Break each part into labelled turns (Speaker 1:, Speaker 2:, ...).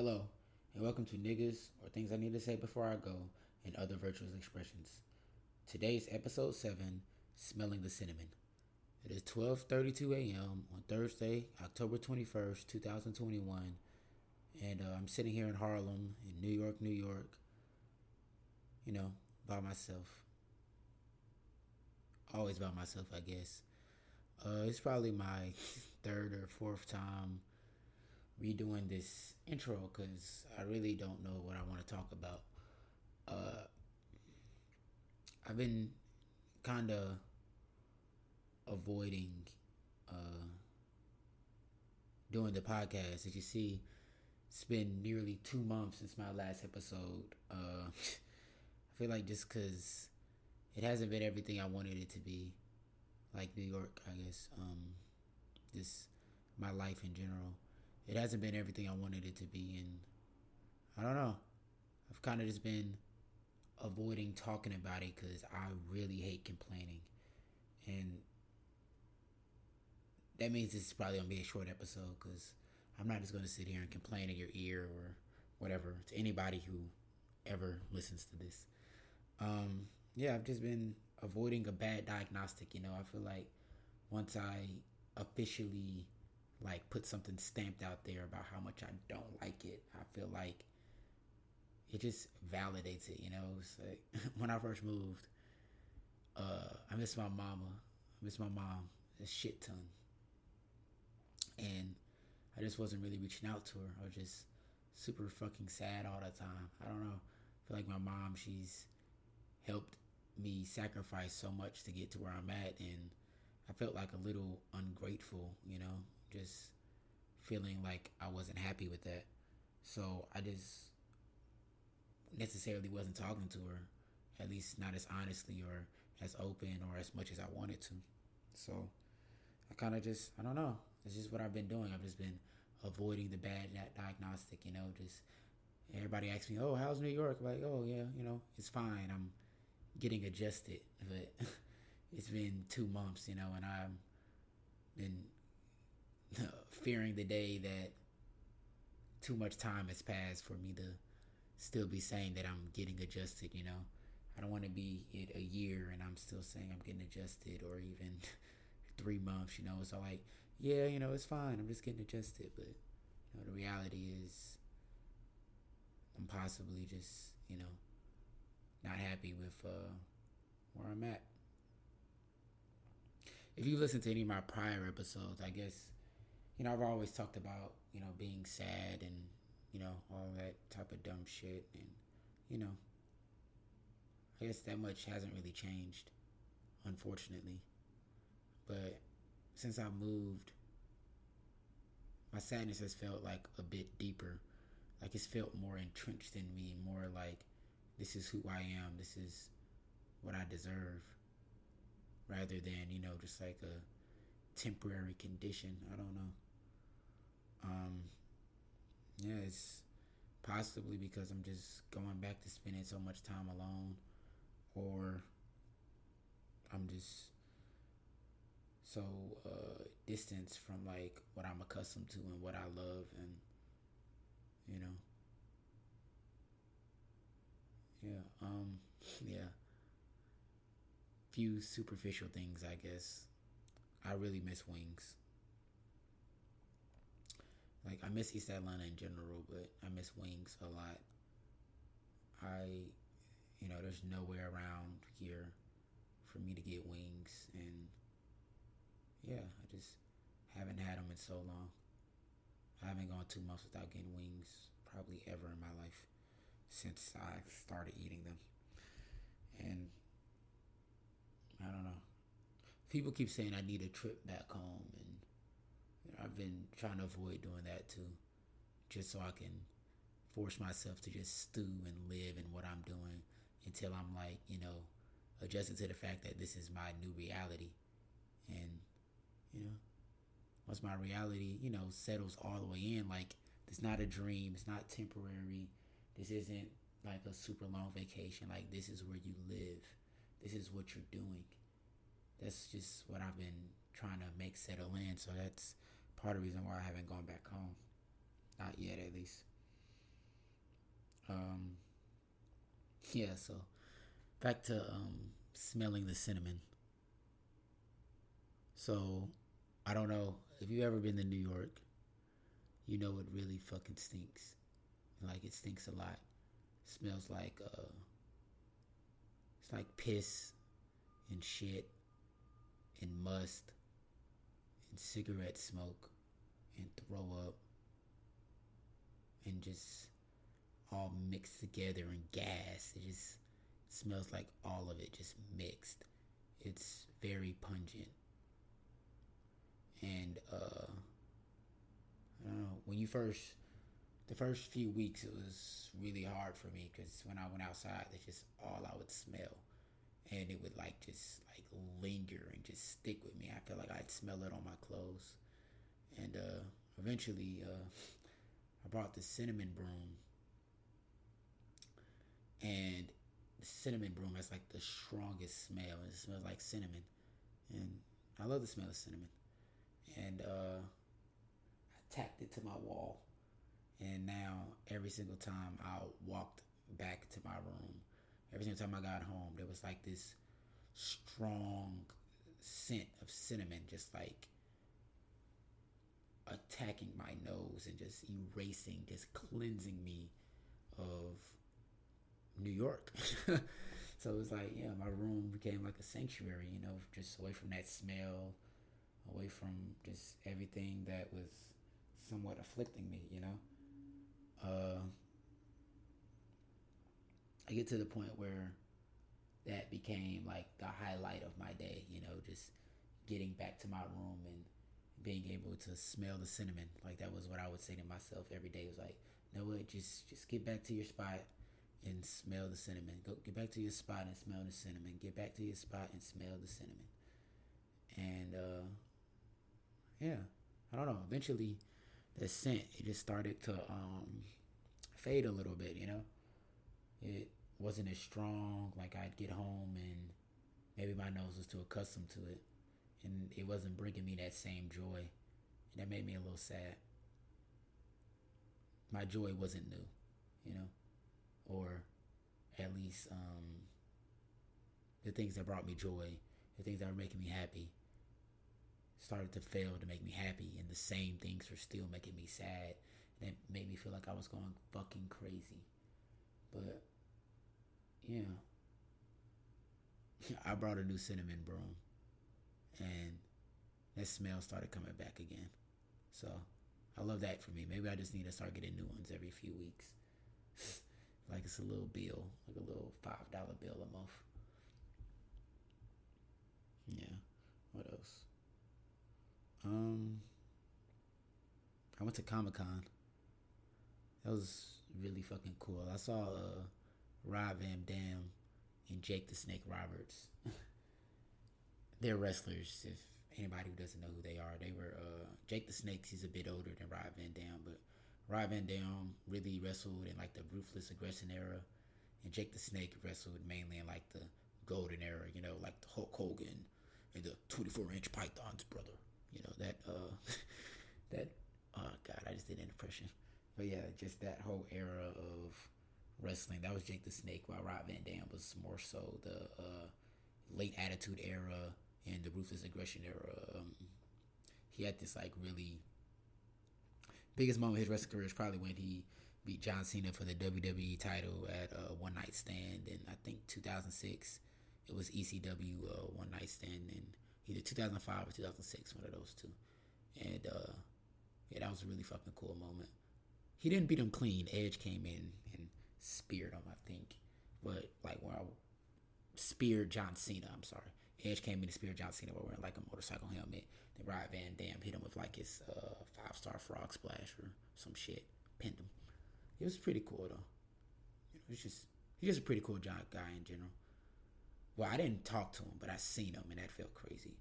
Speaker 1: Hello, and welcome to Niggas or Things I Need to Say Before I Go and Other Virtuous Expressions. Today's episode 7, Smelling the Cinnamon. It is 12:32 a.m. on Thursday, October 21st, 2021, and uh, I'm sitting here in Harlem, in New York, New York, you know, by myself. Always by myself, I guess. Uh, it's probably my third or fourth time redoing this intro because I really don't know what I want to talk about. Uh, I've been kind of avoiding uh, doing the podcast. As you see, it's been nearly two months since my last episode. Uh, I feel like just because it hasn't been everything I wanted it to be, like New York, I guess. Um, just my life in general it hasn't been everything I wanted it to be, and I don't know. I've kind of just been avoiding talking about it because I really hate complaining, and that means this is probably gonna be a short episode because I'm not just gonna sit here and complain in your ear or whatever to anybody who ever listens to this. Um, yeah, I've just been avoiding a bad diagnostic. You know, I feel like once I officially like put something stamped out there about how much I don't like it. I feel like it just validates it, you know. Like when I first moved, uh, I miss my mama. I miss my mom a shit ton. And I just wasn't really reaching out to her. I was just super fucking sad all the time. I don't know. I feel like my mom, she's helped me sacrifice so much to get to where I'm at and I felt like a little ungrateful, you know just feeling like I wasn't happy with that. So I just necessarily wasn't talking to her, at least not as honestly or as open or as much as I wanted to. So I kind of just, I don't know. It's just what I've been doing. I've just been avoiding the bad diagnostic, you know, just everybody asks me, oh, how's New York? I'm like, oh, yeah, you know, it's fine. I'm getting adjusted. But it's been two months, you know, and I've been fearing the day that too much time has passed for me to still be saying that I'm getting adjusted, you know. I don't want to be it a year and I'm still saying I'm getting adjusted or even three months, you know. So like, yeah, you know, it's fine. I'm just getting adjusted, but you know, the reality is I'm possibly just, you know, not happy with uh, where I'm at. If you listen to any of my prior episodes, I guess you know, I've always talked about, you know, being sad and, you know, all that type of dumb shit. And, you know, I guess that much hasn't really changed, unfortunately. But since I moved, my sadness has felt like a bit deeper. Like it's felt more entrenched in me, more like this is who I am, this is what I deserve, rather than, you know, just like a temporary condition. I don't know. Um, yeah, it's possibly because I'm just going back to spending so much time alone, or I'm just so uh, distanced from like what I'm accustomed to and what I love, and you know, yeah, um, yeah. Few superficial things, I guess. I really miss wings like I miss East Atlanta in general, but I miss Wings a lot. I, you know, there's nowhere around here for me to get wings, and yeah, I just haven't had them in so long. I haven't gone two months without getting wings, probably ever in my life, since I started eating them. And I don't know. People keep saying I need a trip back home, and I've been trying to avoid doing that too, just so I can force myself to just stew and live in what I'm doing until I'm like, you know, adjusted to the fact that this is my new reality. And, you know, once my reality, you know, settles all the way in, like, it's not a dream, it's not temporary, this isn't like a super long vacation. Like, this is where you live, this is what you're doing. That's just what I've been trying to make settle in. So that's part of the reason why I haven't gone back home. Not yet, at least. Um, yeah, so back to um, smelling the cinnamon. So I don't know if you've ever been to New York, you know it really fucking stinks. Like it stinks a lot. Smells like uh it's like piss and shit and must and cigarette smoke and throw up and just all mixed together and gas. It just smells like all of it just mixed. It's very pungent. And uh I don't know, when you first the first few weeks it was really hard for me because when I went outside, that's just all I would smell, and it would like just like linger and just stick with me. I felt like I'd smell it on my clothes, and uh, eventually uh, I brought the cinnamon broom, and the cinnamon broom has like the strongest smell. It smells like cinnamon, and I love the smell of cinnamon, and uh, I tacked it to my wall. And now every single time I walked back to my room, every single time I got home, there was like this strong scent of cinnamon just like attacking my nose and just erasing, just cleansing me of New York. so it was like, yeah, my room became like a sanctuary, you know, just away from that smell, away from just everything that was somewhat afflicting me, you know I get to the point where that became like the highlight of my day, you know, just getting back to my room and being able to smell the cinnamon. Like that was what I would say to myself every day. It was like, you know what, just just get back to your spot and smell the cinnamon. Go get back to your spot and smell the cinnamon. Get back to your spot and smell the cinnamon. And uh yeah, I don't know. Eventually the scent it just started to um, fade a little bit. You know, it wasn't as strong. Like I'd get home and maybe my nose was too accustomed to it, and it wasn't bringing me that same joy, and that made me a little sad. My joy wasn't new, you know, or at least um, the things that brought me joy, the things that were making me happy, started to fail to make me happy, and the same things were still making me sad. And it made me feel like I was going fucking crazy. But yeah, I brought a new cinnamon broom, and that smell started coming back again. So I love that for me. Maybe I just need to start getting new ones every few weeks. like it's a little bill, like a little five dollar bill a month. Yeah. What else? Um, I went to Comic Con. That was really fucking cool. I saw uh, Rob Van Dam and Jake the Snake Roberts. They're wrestlers. If anybody who doesn't know who they are, they were uh, Jake the Snakes. He's a bit older than Rob Van Dam, but Rob Van Dam really wrestled in like the ruthless aggression era, and Jake the Snake wrestled mainly in like the golden era. You know, like the Hulk Hogan and the 24 inch pythons, brother. You know that uh that oh god, I just did an impression. But yeah, just that whole era of wrestling. That was Jake the Snake, while Rob Van Dam was more so the uh, late Attitude era and the Ruthless Aggression era. Um, he had this like really biggest moment of his wrestling career is probably when he beat John Cena for the WWE title at uh, One Night Stand in I think 2006. It was ECW uh, One Night Stand and either 2005 or 2006, one of those two. And uh, yeah, that was a really fucking cool moment. He didn't beat him clean. Edge came in and speared him, I think. But like when I speared John Cena, I'm sorry. Edge came in and speared John Cena while wearing like a motorcycle helmet. Then Rob Van Dam hit him with like his uh, five star frog splash or some shit. Pinned him. It was pretty cool though. You know, it's just he's just a pretty cool guy in general. Well, I didn't talk to him, but I seen him, and that felt crazy.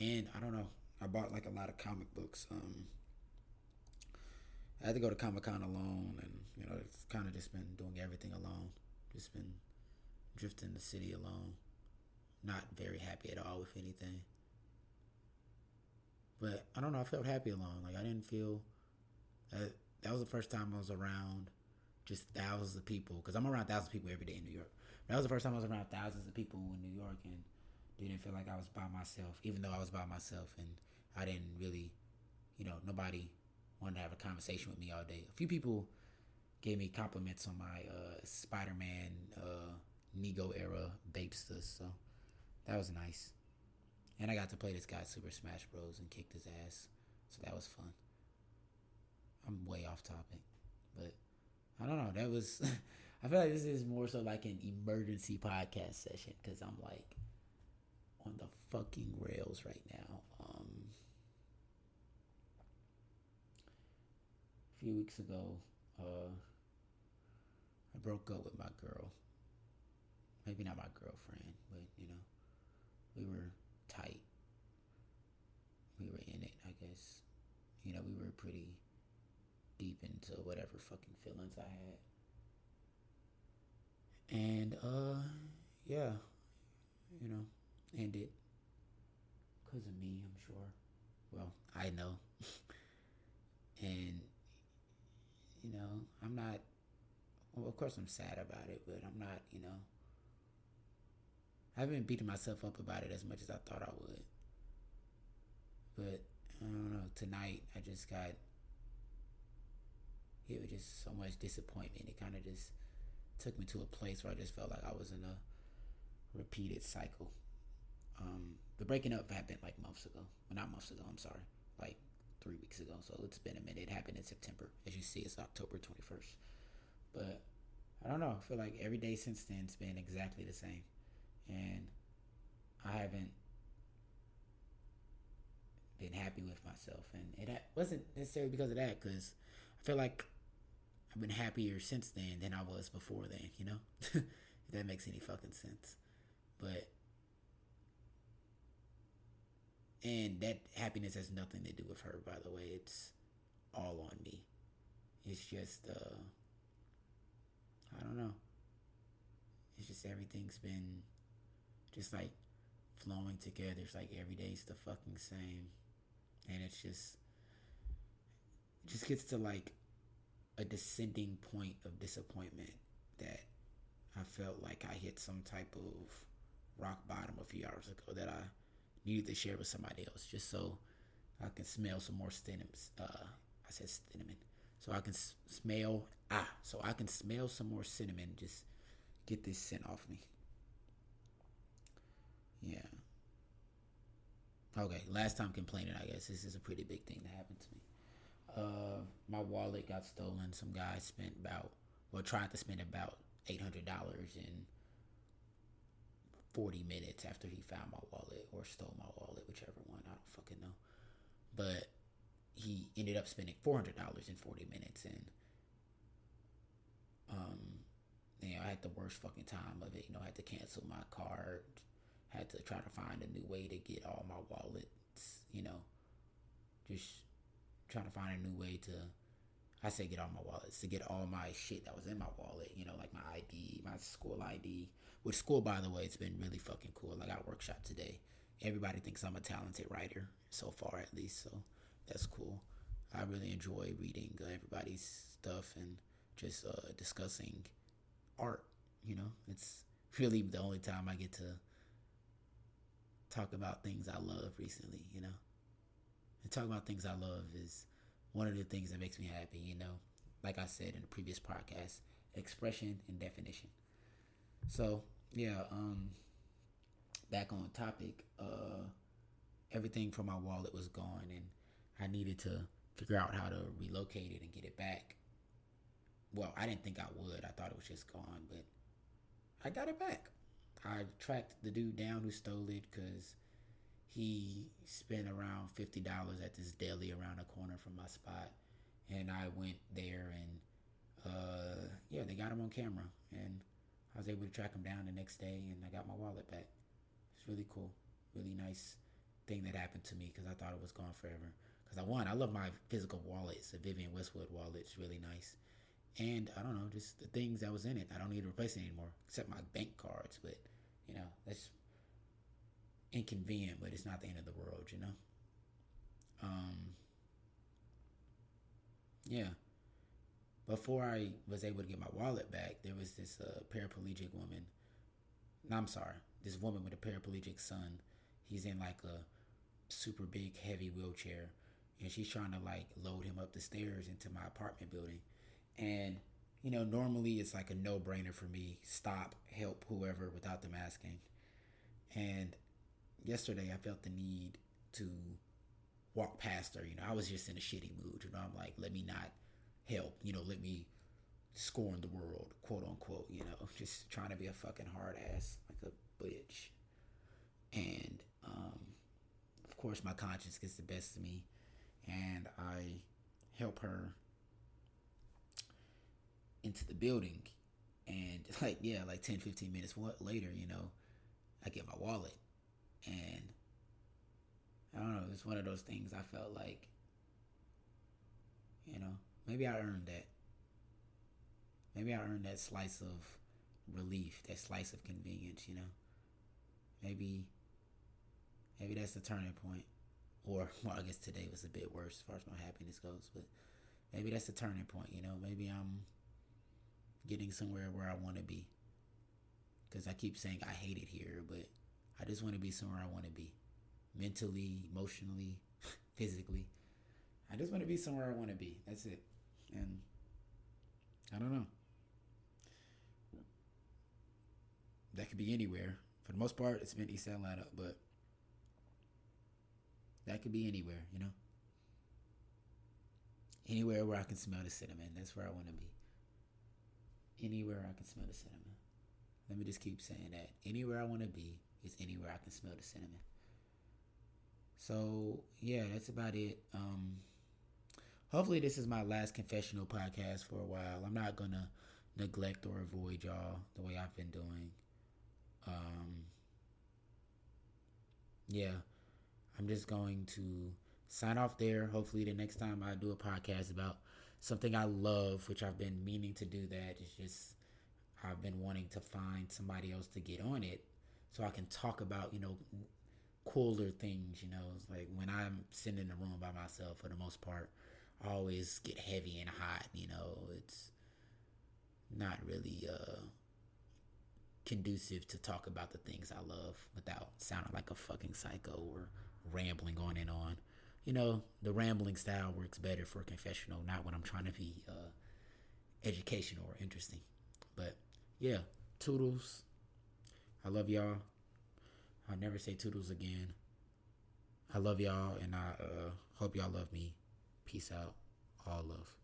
Speaker 1: And I don't know. I bought like a lot of comic books. Um, I had to go to Comic Con alone, and you know, it's kind of just been doing everything alone. Just been drifting the city alone. Not very happy at all with anything. But I don't know. I felt happy alone. Like I didn't feel that. That was the first time I was around just thousands of people because I'm around thousands of people every day in New York. That was the first time I was around thousands of people in New York and didn't feel like I was by myself, even though I was by myself and I didn't really, you know, nobody wanted to have a conversation with me all day. A few people gave me compliments on my uh, Spider-Man uh, Nego era Bapestas, so that was nice. And I got to play this guy Super Smash Bros. and kicked his ass, so that was fun. I'm way off topic, but I don't know. That was. I feel like this is more so like an emergency podcast session because I'm like on the fucking rails right now. Um, a few weeks ago, uh, I broke up with my girl. Maybe not my girlfriend, but you know, we were tight. We were in it, I guess. You know, we were pretty deep into whatever fucking feelings I had. And uh yeah, you know, ended because of me, I'm sure. Well, I know. and I'm not well, of course I'm sad about it, but I'm not, you know, I haven't been beating myself up about it as much as I thought I would. But I don't know, tonight I just got hit with just so much disappointment. It kind of just took me to a place where I just felt like I was in a repeated cycle. Um, the breaking up happened like months ago. Well, not months ago, I'm sorry. Like three weeks ago. So it's been a minute. It happened in September. As you see, it's October 21st. But I don't know. I feel like every day since then has been exactly the same. And I haven't been happy with myself. And it wasn't necessarily because of that, because I feel like I've been happier since then than I was before then, you know? if that makes any fucking sense. But and that happiness has nothing to do with her, by the way. It's all on me. It's just uh I don't know. It's just everything's been just like flowing together. It's like every day's the fucking same. And it's just it just gets to like a descending point of disappointment that I felt like I hit some type of rock bottom a few hours ago that I need to share with somebody else just so I can smell some more cinnamon. Uh, I said cinnamon. So I can s- smell, ah, so I can smell some more cinnamon. Just get this scent off me. Yeah. Okay, last time complaining, I guess. This is a pretty big thing that happened to me. Uh, my wallet got stolen. Some guy spent about, well, tried to spend about $800 and 40 minutes after he found my wallet or stole my wallet, whichever one, I don't fucking know. But he ended up spending $400 in 40 minutes and um you know, I had the worst fucking time of it. You know, I had to cancel my card, had to try to find a new way to get all my wallets, you know, just trying to find a new way to I say get all my wallets to get all my shit that was in my wallet, you know, like my ID, my school ID. Which school, by the way, it's been really fucking cool. I got workshop today. Everybody thinks I'm a talented writer so far, at least. So that's cool. I really enjoy reading uh, everybody's stuff and just uh, discussing art. You know, it's really the only time I get to talk about things I love recently. You know. And talk about things I love is one of the things that makes me happy, you know. Like I said in the previous podcast, expression and definition. So, yeah, um back on topic, uh everything from my wallet was gone and I needed to figure out how to relocate it and get it back. Well, I didn't think I would. I thought it was just gone, but I got it back. I tracked the dude down who stole it because he spent around fifty dollars at this deli around the corner from my spot, and I went there and uh, yeah, they got him on camera, and I was able to track him down the next day, and I got my wallet back. It's really cool, really nice thing that happened to me because I thought it was gone forever. Because I won. I love my physical wallet. It's a Vivienne Westwood wallet. It's really nice. And I don't know, just the things that was in it. I don't need to replace it anymore, except my bank cards. But you know, that's inconvenient, but it's not the end of the world, you know. Um, yeah, before I was able to get my wallet back, there was this uh, paraplegic woman. No, I'm sorry, this woman with a paraplegic son. He's in like a super big, heavy wheelchair, and she's trying to like load him up the stairs into my apartment building. And you know, normally it's like a no brainer for me. Stop, help whoever without them asking. And yesterday I felt the need to walk past her. You know, I was just in a shitty mood. You know, I'm like, let me not help. You know, let me scorn the world, quote unquote. You know, just trying to be a fucking hard ass, like a bitch. And um, of course, my conscience gets the best of me, and I help her into the building. And like, yeah, like 10, 15 minutes later, you know, I get my wallet. And I don't know, it's one of those things I felt like, you know, maybe I earned that. Maybe I earned that slice of relief, that slice of convenience, you know. Maybe maybe that's the turning point. Or well, I guess today was a bit worse as far as my happiness goes, but maybe that's the turning point, you know. Maybe I'm getting somewhere where I want to be. Because I keep saying I hate it here, but I just want to be somewhere I want to be. Mentally, emotionally, physically. I just want to be somewhere I want to be. That's it. And I don't know. That could be anywhere. For the most part, it's been East Atlanta, but that could be anywhere, you know? Anywhere where I can smell the cinnamon. That's where I want to be. Anywhere I can smell the cinnamon. Let me just keep saying that. Anywhere I want to be is anywhere I can smell the cinnamon. So yeah, that's about it. Um, hopefully this is my last confessional podcast for a while. I'm not gonna neglect or avoid y'all the way I've been doing. Um, yeah, I'm just going to sign off there. Hopefully the next time I do a podcast about something I love, which I've been meaning to do that. It's just I've been wanting to find somebody else to get on it so I can talk about, you know, cooler things, you know. It's like when I'm sitting in the room by myself for the most part, I always get heavy and hot, you know. It's not really uh conducive to talk about the things I love without sounding like a fucking psycho or rambling on and on you know, the rambling style works better for a confessional, not when I'm trying to be uh, educational or interesting. But yeah, toodles. I love y'all. I'll never say toodles again. I love y'all, and I uh, hope y'all love me. Peace out. All love.